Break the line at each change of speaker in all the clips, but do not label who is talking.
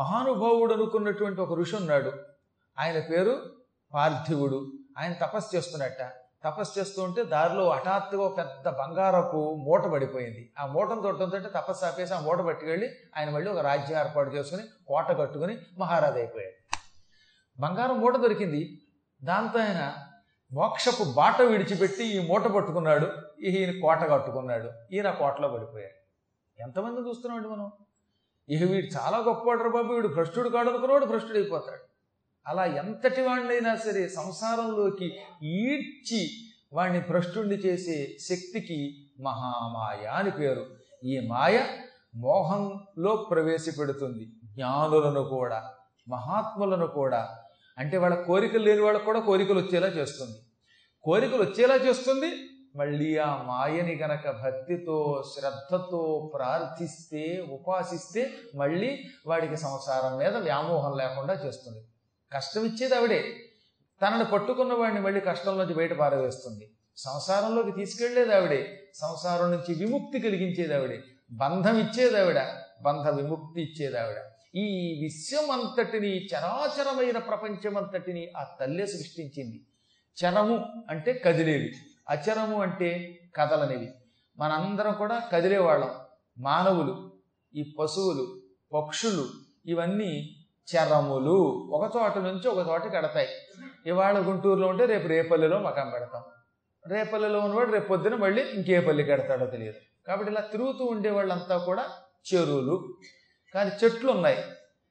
మహానుభావుడు అనుకున్నటువంటి ఒక ఋషి ఉన్నాడు. ఆయన పేరు పార్థివుడు. ఆయన తపస్సు చేస్తున్నట్ట. తపస్సు చేస్తూ ఉంటే దారిలో హఠాత్తుగా ఒక పెద్ద బంగారపు మూట పడిపోయింది. ఆ మూటను తొట్టంతో తపస్సు ఆపేసి ఆ మూట పట్టుకెళ్ళి ఆయన మళ్ళీ ఒక రాజ్యం ఏర్పాటు చేసుకుని కోట కట్టుకుని మహారాజు అయిపోయాడు. బంగారం మూట దొరికింది. దాంతో ఆయన మోక్షపు బాట విడిచిపెట్టి ఈ మూట పట్టుకున్నాడు. ఈయన కోట కట్టుకున్నాడు. ఈయన కోటలో పడిపోయాడు. ఎంతమంది చూస్తున్నాడు మనం? ఇక వీడు చాలా గొప్పవాడు బాబు వీడు భ్రష్టుడు కాడనుకున్నవాడు భ్రష్టుడు అయిపోతాడు అలా ఎంతటి వాడినైనా సరే సంసారంలోకి ఈడ్చి వాడిని భ్రష్టుణ్ణి చేసే శక్తికి మహామాయ అని పేరు. ఈ మాయ మోహంలో ప్రవేశపెడుతుంది. జ్ఞానులను కూడా మహాత్ములను కూడా. అంటే వాళ్ళ కోరికలు లేని వాళ్ళకు కూడా కోరికలు వచ్చేలా చేస్తుంది. కోరికలు వచ్చేలా చేస్తుంది మళ్ళీ ఆ మాయని గనక భక్తితో శ్రద్ధతో ప్రార్థిస్తే ఉపాసిస్తే మళ్ళీ వాడికి సంసారం మీద వ్యామోహం లేకుండా చేస్తుంది. కష్టం ఇచ్చేది ఆవిడే. తనను పట్టుకున్న వాడిని మళ్ళీ కష్టంలోంచి బయట పారవేస్తుంది. సంసారంలోకి తీసుకెళ్ళేది ఆవిడే. సంసారం నుంచి విముక్తి కలిగించేది ఆవిడే. బంధం ఇచ్చేది ఆవిడ. బంధ విముక్తి ఇచ్చేది ఆవిడ. ఈ విశ్వం అంతటిని చరాచరమైన ప్రపంచమంతటిని ఆ తల్లే సృష్టించింది. చరము అంటే కదిలేవి. అచరము అంటే కదలనివి మనందరం కూడా కదిలేవాళ్ళం. మానవులు ఈ పశువులు పక్షులు ఇవన్నీ చరములు. ఒక చోట నుంచి ఒక చోటకి ఎడతాయి ఇవాళ గుంటూరులో ఉంటే రేపు రేపల్లిలో మకం పెడతాం రేపల్లిలో ఉన్నవాడు రేపు పొద్దున మళ్ళీ ఇంకే పల్లికి ఎడతాడో తెలియదు. కాబట్టి ఇలా తిరుగుతూ ఉండే వాళ్ళంతా కూడా చెరువులు. కానీ చెట్లు ఉన్నాయి.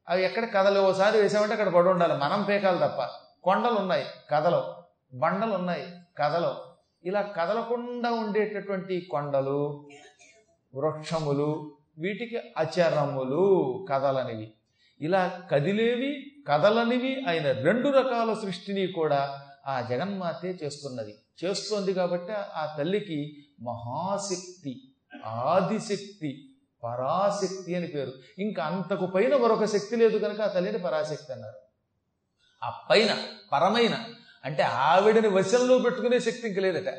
అవి ఎక్కడ కదలు ఓసారి వేసామంటే అక్కడ పడి ఉండాలి. మనం పేకాలి తప్ప. కొండలు ఉన్నాయి. కదలవు బండలు ఉన్నాయి. కదలవు ఇలా కదలకుండా ఉండేటటువంటి కొండలు వృక్షములు వీటికి అచరములు కదలనివి. ఇలా కదిలేవి కదలనివి అయిన రెండు రకాల సృష్టిని కూడా ఆ జగన్మాతే చేస్తున్నది. చేస్తోంది కాబట్టి ఆ తల్లికి మహాశక్తి ఆదిశక్తి పరాశక్తి అని పేరు. ఇంకా అంతకు పైన మరొక శక్తి లేదు కనుక ఆ తల్లిని పరాశక్తి అన్నారు. ఆ పైన పరమైన అంటే ఆవిడని వశంలో పెట్టుకునే శక్తి ఇంక లేదట.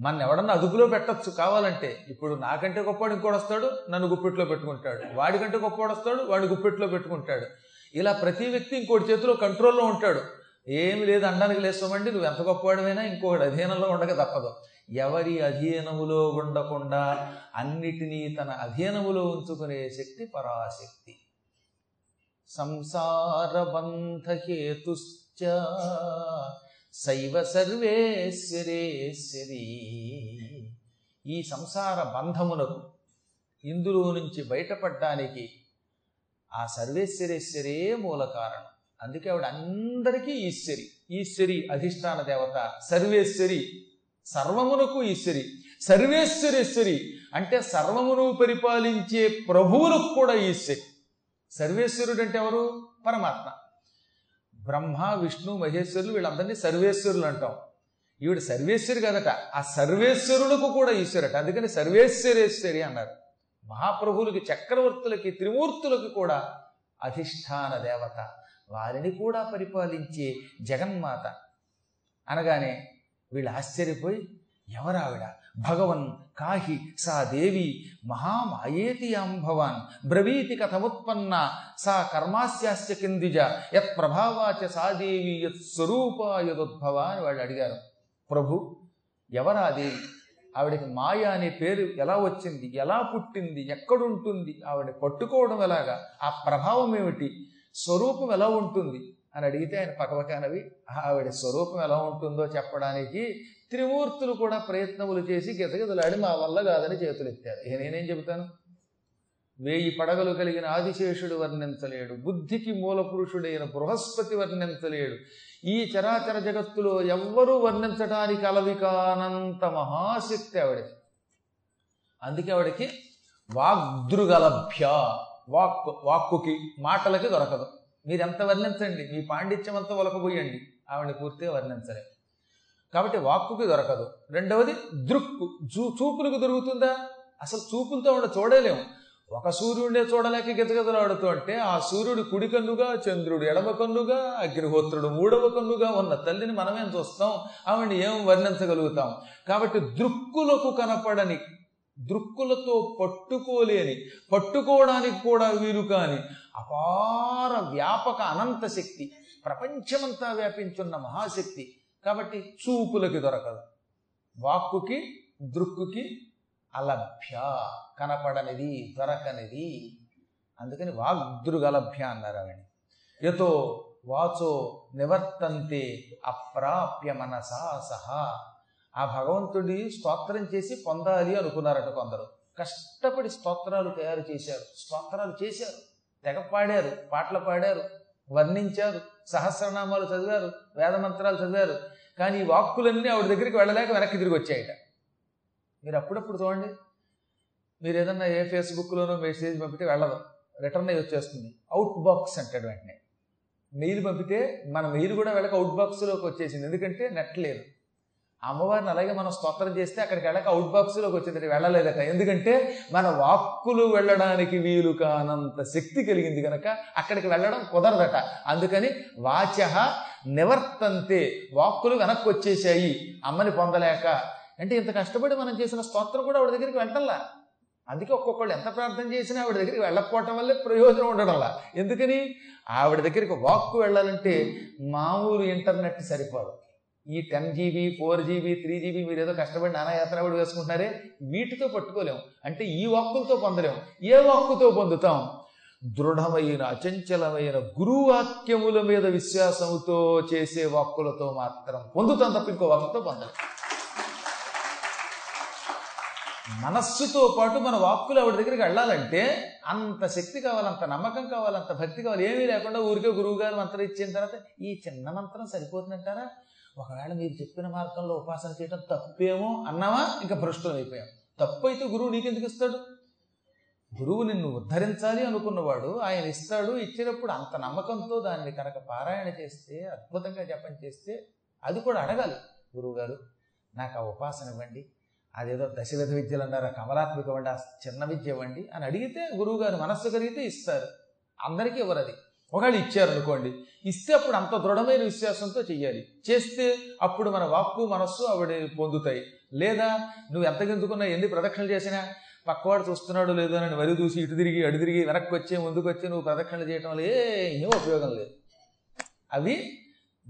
మన ఎవడన్నా అదుపులో పెట్టచ్చు. కావాలంటే ఇప్పుడు నాకంటే గొప్పవాడు ఇంకోటి వస్తాడు నన్ను గుప్పెట్లో పెట్టుకుంటాడు. వాడికంటే గొప్పవాడు వస్తాడు వాడిని గుప్పెట్లో పెట్టుకుంటాడు. ఇలా ప్రతి వ్యక్తి ఇంకోటి చేతిలో కంట్రోల్లో ఉంటాడు. ఏమి లేదు అనడానికి లేస్తామండి నువ్వు ఎంత గొప్పవాడివైనా ఇంకొకటి అధీనంలో ఉండక తప్పదు. ఎవరి అధీనములో ఉండకుండా అన్నిటినీ తన అధీనములో ఉంచుకునే శక్తి పరాశక్తి. సంసార బంధ హేతుశ్చ శైవ సర్వేశ్వరేశ్వరి. ఈ సంసార బంధమునకు ఇందులో నుంచి బయటపడడానికి ఆ సర్వేశ్వరేశ్వరే మూల కారణం. అందుకే ఆవిడ అందరికీ ఈశ్వరి. ఈశ్వరి అధిష్టాన దేవత సర్వేశ్వరి సర్వమునకు ఈశ్వరి. సర్వేశ్వరేశ్వరి అంటే సర్వమును పరిపాలించే ప్రభువులకు కూడా ఈశ్వరి. సర్వేశ్వరుడు అంటే ఎవరు? పరమాత్మ. బ్రహ్మ విష్ణు మహేశ్వరులు వీళ్ళందరినీ సర్వేశ్వరులు అంటాం. ఈవిడ సర్వేశ్వరి కదట ఆ సర్వేశ్వరులకు కూడా ఈశ్వరట. అందుకని సర్వేశ్వరేశ్వరి అన్నారు. మహాప్రభువులకి చక్రవర్తులకి త్రిమూర్తులకి కూడా అధిష్టాన దేవత. వారిని కూడా పరిపాలించే జగన్మాత. అనగానే వీళ్ళు ఆశ్చర్యపోయి ఎవరావిడ? భగవన్ కాహి సా దేవి మహామాయేతి భవాన్. బ్రవీతి కథముత్పన్న సా కర్మాస్యాస్య కిందిజ. యత్ ప్రభావాచ సా దేవి యత్ స్వరూపాయుదుద్భవ అని వాళ్ళు అడిగారు. ప్రభు ఎవరా దేవి? ఆవిడకి మాయ అనే పేరు ఎలా వచ్చింది? ఎలా పుట్టింది? ఎక్కడుంటుంది? ఆవిడ పట్టుకోవడం ఎలాగా? ఆ ప్రభావం ఏమిటి? స్వరూపం ఎలా ఉంటుంది? అని అడిగితే ఆయన పకపకానవి ఆవిడ స్వరూపం ఎలా ఉంటుందో చెప్పడానికి త్రిమూర్తులు కూడా ప్రయత్నములు చేసి గితగితలాడి మా వల్ల కాదని చేతులు ఎత్తారు. ఇక నేనేం చెబుతాను? వేయి పడగలు కలిగిన ఆదిశేషుడు వర్ణించలేడు బుద్ధికి మూల పురుషుడైన బృహస్పతి వర్ణించలేడు ఈ చరాచర జగత్తులో ఎవ్వరూ వర్ణించడానికి అలవికానంత మహాశక్తి ఆవిడకి. అందుకే ఆవిడకి వాగ్దృగలభ్య వాక్కు వాక్కుకి మాటలకి దొరకదు. మీరెంత వర్ణించండి? మీ పాండిత్యం అంతా ఒలకబోయండి. ఆవిడ పూర్తిగా వర్ణించలే. కాబట్టి వాక్కుకి దొరకదు. రెండవది దృక్కు. చూ చూపులకు దొరుకుతుందా? అసలు చూపులతో ఆవిడ చూడలేము ఒక సూర్యుడినే చూడలేక గితగితలాడుతూ అంటే ఆ సూర్యుడు కుడి కన్నుగా చంద్రుడు ఎడమ కన్నుగా అగ్నిహోత్రుడు మూడవ కన్నుగా ఉన్న తల్లిని మనమేం చూస్తాం? ఆవిడని ఏం వర్ణించగలుగుతాం? కాబట్టి దృక్కులకు కనపడని దృక్కులతో పట్టుకోలేని పట్టుకోవడానికి కూడా వీలు కాని అపార వ్యాపక అనంత శక్తి ప్రపంచమంతా వ్యాపించున్న మహాశక్తి కాబట్టి చూపులకి దొరకదు. వాక్కుకి దృక్కుకి అలభ్య కనపడనిది దొరకనిది. అందుకని వాగ్దృగలభ్య అన్నారు ఆవిడ. యతో వాచో నివర్తంతే అప్రాప్య మనసా సహా. ఆ భగవంతుడి స్తోత్రం చేసి పొందాలి అనుకున్నారట కొందరు. కష్టపడి స్తోత్రాలు తయారు చేశారు. స్తోత్రాలు చేశారు. తెగ పాడారు పాటలు పాడారు వర్ణించారు సహస్రనామాలు చదివారు వేదమంత్రాలు చదివారు. కానీ ఈ వాక్కులన్నీ ఆవిడ దగ్గరికి వెళ్ళలేక వెనక్కి తిరిగి వచ్చాయట. మీరు అప్పుడప్పుడు చూడండి. మీరు ఏదన్నా ఏ ఫేస్బుక్లోనో మెసేజ్ పంపితే వెళ్ళదు. రిటర్న్ అయ్యి వచ్చేస్తుంది. అవుట్ బాక్స్ అంటాడు వెంటనే. మెయిల్ పంపితే మన మెయిల్ కూడా వెళ్ళక అవుట్ బాక్స్లోకి వచ్చేసింది. ఎందుకంటే నెట్ లేదు. అమ్మవారిని అలాగే మనం స్తోత్రం చేస్తే అక్కడికి వెళ్ళక అవుట్ బాక్స్లోకి వచ్చింది వెళ్ళలేదట. ఎందుకంటే మన వాక్కులు వెళ్ళడానికి వీలు కానంత శక్తి కలిగింది కనుక అక్కడికి వెళ్ళడం కుదరదట. అందుకని వాచ నివర్తంతే వాక్కులు వెనక్కి వచ్చేసాయి అమ్మని పొందలేక. అంటే ఇంత కష్టపడి మనం చేసిన స్తోత్రం కూడా ఆవిడ దగ్గరికి వెళ్ళటంలా? అందుకే ఒక్కొక్కళ్ళు ఎంత ప్రార్థన చేసినా ఆవిడ దగ్గరికి వెళ్ళకపోవటం వల్లే ప్రయోజనం ఉండడంలా ఎందుకని ఆవిడ దగ్గరికి వాక్కు వెళ్ళాలంటే మామూలు ఇంటర్నెట్ సరిపోదు. ఈ ten GB four GB three GB మీరు ఏదో కష్టపడి నానా యాత్రపడి వేసుకుంటున్నారే వీటితో పట్టుకోలేం. అంటే ఈ వాక్కులతో పొందలేం. ఏ వాక్కుతో పొందుతాం? దృఢమైన అచంచలమైన గురువాక్యముల మీద విశ్వాసముతో చేసే వాక్కులతో మాత్రం పొందుతాం తప్ప ఇంకో వాక్కుతో పొందలేం. మనస్సుతో పాటు మన వాక్కులు ఆవిడ దగ్గరికి వెళ్ళాలంటే అంత శక్తి కావాలంత నమ్మకం కావాలంత భక్తి కావాలి. ఏమీ లేకుండా ఊరికే గురువు గారు మంత్రం ఇచ్చిన తర్వాత ఈ చిన్న మంత్రం సరిపోతుందంటారా? ఒకవేళ మీరు చెప్పిన మార్గంలో ఉపాసన చేయడం తప్పేమో అన్నావా? ఇంకా భ్రష్టులు అయిపోయాం. తప్పు అయితే గురువు నీకెందుకు ఇస్తాడు? గురువు నిన్ను ఉద్ధరించాలి అనుకున్నవాడు ఆయన ఇస్తాడు ఇచ్చినప్పుడు అంత నమ్మకంతో దాన్ని కనుక పారాయణ చేస్తే అద్భుతంగా జపం చేస్తే అది కూడా అడగాలి గురువుగారు. నాకు ఆ ఉపాసన ఇవ్వండి అదేదో దశవిధ విద్యలు అన్నారు కమలాత్మిక ఇవ్వండి ఆ చిన్న విద్య ఇవ్వండి అని అడిగితే గురువుగారు మనస్సు కలిగితే ఇస్తారు. అందరికీ ఇవ్వరు అది. ఒకవేళ ఇచ్చారనుకోండి ఇస్తే అప్పుడు అంత దృఢమైన విశ్వాసంతో చెయ్యాలి. చేస్తే అప్పుడు మన వాక్కు మనస్సు ఆవిడ పొందుతాయి. లేదా నువ్వు ఎంత గెంతుకున్నా ఎన్ని ప్రదక్షిణలు చేసినా పక్కవాడు చూస్తున్నాడు లేదో అని వరి చూసి ఇటు తిరిగి అడు తిరిగి వెనక్కి వచ్చే ముందుకు వచ్చి నువ్వు ప్రదక్షిణలు చేయటం వల్ల ఏం ఉపయోగం లేదు. అవి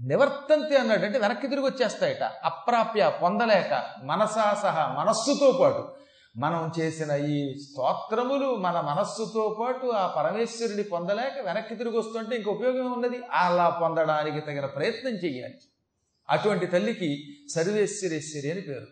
నివర్తంతి అన్నాడు అంటే వెనక్కి తిరిగి వచ్చేస్తాయట. అప్రాప్య పొందలేక మనసా సహా మనస్సుతో పాటు మనం చేసిన ఈ స్తోత్రములు మన మనస్సుతో పాటు ఆ పరమేశ్వరుని పొందలేక వెనక్కి తిరిగి వస్తుంటే ఇంక ఉపయోగం ఉన్నది అలా పొందడానికి తగిన ప్రయత్నం చేయాలి. అటువంటి తల్లికి సర్వేశ్వరేశ్వరి అని పేరు.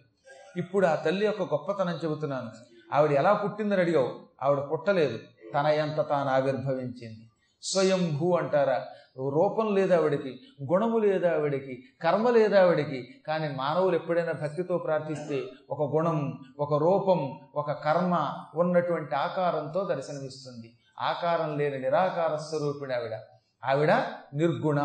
ఇప్పుడు ఆ తల్లి యొక్క గొప్పతనం చెబుతున్నాను. ఆవిడ ఎలా పుట్టిందని అడిగావు? ఆవిడ పుట్టలేదు. తన ఎంత తాను ఆవిర్భవించింది? స్వయంభూ అంటారా. రూపం లేదు ఆవిడికి గుణము లేదు ఆవిడికి కర్మ లేదు ఆవిడికి. కానీ మానవులు ఎప్పుడైనా భక్తితో ప్రార్థిస్తే ఒక గుణం ఒక రూపం ఒక కర్మ ఉన్నటువంటి ఆకారంతో దర్శనమిస్తుంది. ఆకారం లేని నిరాకార స్వరూపిణి ఆవిడ. ఆవిడ నిర్గుణ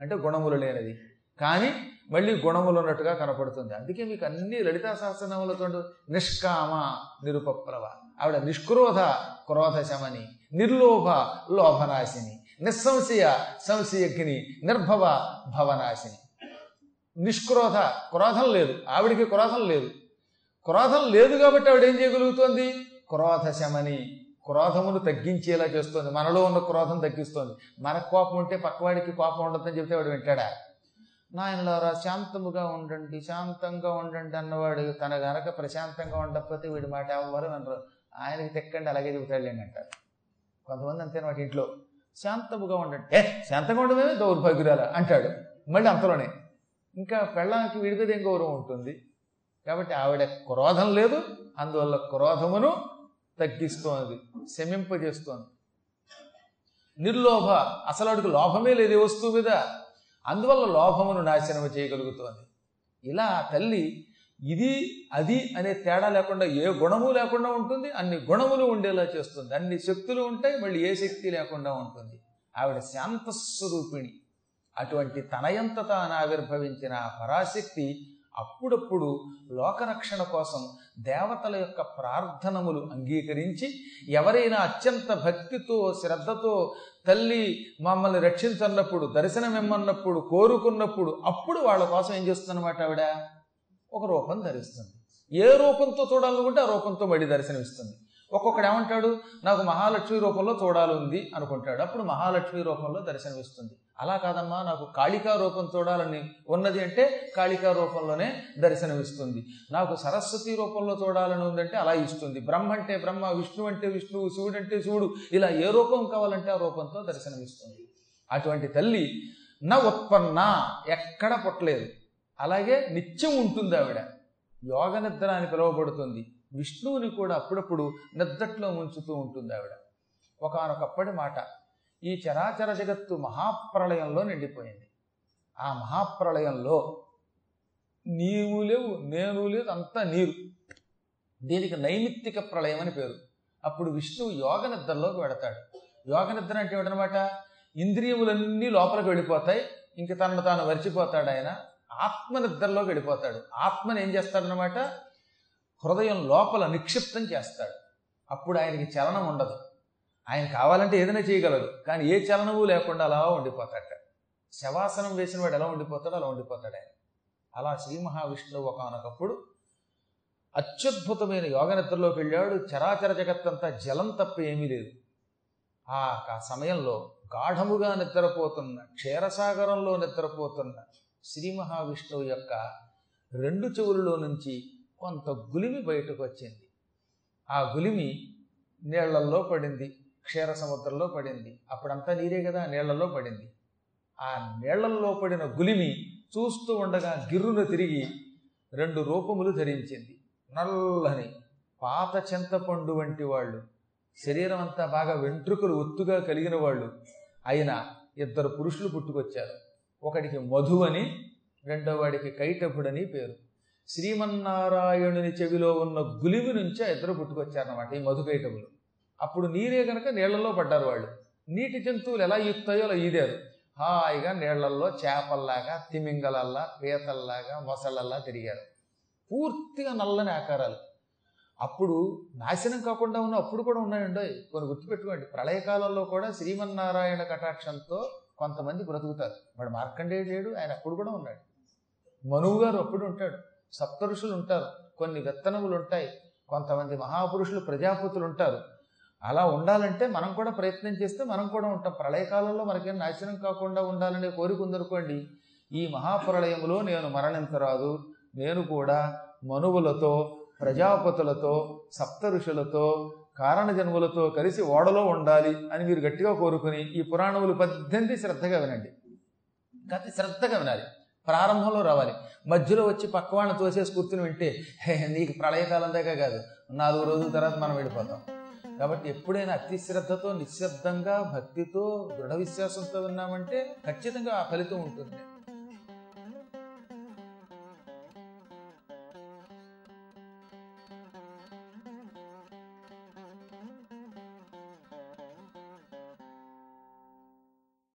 అంటే గుణములు లేనిది. కానీ మళ్ళీ గుణములు ఉన్నట్టుగా కనపడుతుంది. అందుకే మీకు అన్ని లలితా సహస్రనామలతో నిష్కామ నిరుపప్లవ ఆవిడ నిష్క్రోధ క్రోధ శమని నిర్లోభ లోభనాశిని నిస్సంశయ సంశయజ్ఞిని నిర్భవ భవనాశిని. నిష్క్రోధ క్రోధం లేదు ఆవిడికి క్రోధం లేదు. క్రోధం లేదు కాబట్టి ఆవిడ ఏం చేయగలుగుతోంది? క్రోధశమని క్రోధమును తగ్గించేలా చేస్తుంది. మనలో ఉన్న క్రోధం తగ్గిస్తుంది. మనకు కోపం ఉంటే పక్కవాడికి కోపం ఉండదని చెప్తే వాడు వింటాడా? నాయనలారా శాంతముగా ఉండండి శాంతంగా ఉండండి అన్నవాడు. తన గనక ప్రశాంతంగా ఉండకపోతే వీడి మాట ఎవరు వినరు. ఆయనకి తెక్కండి అలాగే చెబుతాడు అంటారు. కొంతమంది అంతేనమాట ఇంట్లో. శాంతముగా ఉండండి. ఏ శాంతంగా ఉండమే దౌర్భాగ్యురాల అంటాడు. మళ్ళీ అంతలోనే ఇంకా పెళ్ళానికి వీడి మీద ఏం గౌరవం ఉంటుంది? కాబట్టి ఆవిడ క్రోధం లేదు అందువల్ల క్రోధమును తగ్గిస్తోంది శమింపజేస్తోంది. నిర్లోభ అసలు వాడికి లోభమే లేదు వస్తువు మీద. అందువల్ల లోభమును నాశనం చేయగలుగుతోంది. ఇలా తల్లి ఇది అది అనే తేడా లేకుండా ఏ గుణము లేకుండా ఉంటుంది అన్ని గుణములు ఉండేలా చేస్తుంది. అన్ని శక్తులు ఉంటాయి మళ్ళీ ఏ శక్తి లేకుండా ఉంటుంది. ఆవిడ శాంతస్వరూపిణి. అటువంటి తనయంత తాను ఆవిర్భవించిన ఆ పరాశక్తి అప్పుడప్పుడు లోకరక్షణ కోసం దేవతల యొక్క ప్రార్థనములు అంగీకరించి ఎవరైనా అత్యంత భక్తితో శ్రద్ధతో తల్లి మమ్మల్ని రక్షించన్నప్పుడు దర్శనమిమ్మన్నప్పుడు కోరుకున్నప్పుడు అప్పుడు వాళ్ళ కోసం ఏం చేస్తుందన్నమాట ఆవిడ? ఒక రూపం ధరిస్తుంది. ఏ రూపంతో చూడాలనుకుంటే ఆ రూపంతో మళ్ళీ దర్శనమిస్తుంది. ఒక్కొక్కడు ఏమంటాడు? నాకు మహాలక్ష్మి రూపంలో చూడాలి అనుకుంటాడు. అప్పుడు మహాలక్ష్మి రూపంలో దర్శనమిస్తుంది. అలా కాదమ్మా నాకు కాళికా రూపం చూడాలని ఉన్నది అంటే కాళికా రూపంలోనే దర్శనమిస్తుంది. నాకు సరస్వతి రూపంలో చూడాలని ఉందంటే అలా ఇస్తుంది. బ్రహ్మ అంటే బ్రహ్మ విష్ణు అంటే విష్ణువు శివుడు అంటే శివుడు ఇలా ఏ రూపం కావాలంటే ఆ రూపంతో దర్శనమిస్తుంది. అటువంటి తల్లి నా ఉత్పన్న ఎక్కడ పుట్టలేదు. అలాగే నిత్యం ఉంటుంది ఆవిడ. యోగ నిద్ర అని పిలువబడుతుంది. విష్ణువుని కూడా అప్పుడప్పుడు నిద్రట్లో ముంచుతూ ఉంటుంది ఆవిడ. ఒకనొకప్పటి మాట ఈ చరాచర జగత్తు మహాప్రళయంలో నిండిపోయింది. ఆ మహాప్రళయంలో నీవు లేవు నేను లేదు అంతా నీరు. దీనికి నైమిత్తిక ప్రళయం అని పేరు. అప్పుడు విష్ణువు యోగ నిద్రలోకి వెడతాడు. యోగ నిద్ర అంటే ఏమిటనమాట? ఇంద్రియములన్నీ లోపలికి వెళ్ళిపోతాయి ఇంక తనను తాను వరిచిపోతాడు ఆయన. ఆత్మ నిద్రలోకి వెళ్ళిపోతాడు ఆత్మని ఏం చేస్తాడనమాట హృదయం లోపల నిక్షిప్తం చేస్తాడు. అప్పుడు ఆయనకి చలనం ఉండదు. ఆయన కావాలంటే ఏదైనా చేయగలదు కానీ ఏ చలనము లేకుండా అలా ఉండిపోతాడట. శవాసనం వేసిన వాడు ఎలా ఉండిపోతాడో అలా ఉండిపోతాడు ఆయన. అలా శ్రీ మహావిష్ణువు ఒకనొకప్పుడు అత్యద్భుతమైన యోగ నిద్రలోకి వెళ్ళాడు. చరాచర జగత్తంతా జలం తప్ప ఏమీ లేదు. ఆ సమయంలో గాఢముగా నిద్రపోతున్న క్షీరసాగరంలో నిద్రపోతున్న శ్రీ మహావిష్ణువు యొక్క రెండు చెవులలో నుంచి కొంత గులిమి బయటకు వచ్చింది. ఆ గులిమి నీళ్ళల్లో పడింది క్షీర సముద్రంలో పడింది. అప్పుడంతా నీరే కదా నీళ్ళలో పడింది. ఆ నీళ్ళల్లో పడిన గులిమి చూస్తూ ఉండగా గిర్రున తిరిగి రెండు రూపములు ధరించింది. నల్లని పాత చింతపండు వంటి వాళ్ళు శరీరం అంతా బాగా వెంట్రుకలు ఒత్తుగా కలిగిన వాళ్ళు అయినా ఇద్దరు పురుషులు పుట్టుకొచ్చారు. ఒకడికి మధు అని రెండో వాడికి కైటభుడని పేరు. శ్రీమన్నారాయణుని చెవిలో ఉన్న గులివి నుంచి ఆ ఇద్దరు పుట్టుకొచ్చారన్నమాట ఈ మధు కైటభులు అప్పుడు నీరే గనక నీళ్ళలో పడ్డారు వాళ్ళు. నీటి జంతువులు ఎలా ఈత్తాయో అలా ఈదారు. హాయిగా నీళ్ళల్లో చేపల్లాగా తిమింగలల్లా పీతల్లాగా మొసళ్ళల్లా తిరిగారు. పూర్తిగా నల్లని ఆకారాలు. అప్పుడు నాశనం కాకుండా ఉన్న అప్పుడు కూడా ఉన్నాయండి కొన్ని గుర్తుపెట్టుకోండి. ప్రళయకాలంలో కూడా శ్రీమన్నారాయణ కటాక్షంతో కొంతమంది బ్రతుకుతారు. వాడు మార్కండేయుడు ఆయన అప్పుడు కూడా ఉన్నాడు. మనువు గారు అప్పుడు ఉంటాడు. సప్త ఋషులు ఉంటారు. కొన్ని విత్తనములు ఉంటాయి. కొంతమంది మహాపురుషులు ప్రజాపతులు ఉంటారు. అలా ఉండాలంటే మనం కూడా ప్రయత్నం చేస్తే మనం కూడా ఉంటాం. ప్రళయకాలంలో మనకేం నాశనం కాకుండా ఉండాలనే కోరిక ఉందనుకోండి ఈ మహాప్రళయంలో నేను మరణించరాదు. నేను కూడా మనువులతో ప్రజాపతులతో సప్త ఋషులతో కారణ జన్ములతో కలిసి ఓడలో ఉండాలి అని మీరు గట్టిగా కోరుకుని ఈ పురాణములు పద్దెనిమిది శ్రద్ధగా వినండి. కానీ శ్రద్ధగా వినాలి. ప్రారంభంలో రావాలి. మధ్యలో వచ్చి పక్కవాడిని తోసేసి కూర్చుని వింటే నీకు ప్రళయకాలం దాకా కాదు. నాలుగు రోజుల తర్వాత మనం వెళ్ళిపోతాం. కాబట్టి ఎప్పుడైనా అతి శ్రద్ధతో నిశ్శబ్దంగా భక్తితో దృఢ విశ్వాసంతో విన్నామంటే ఖచ్చితంగా ఆ ఫలితం ఉంటుంది.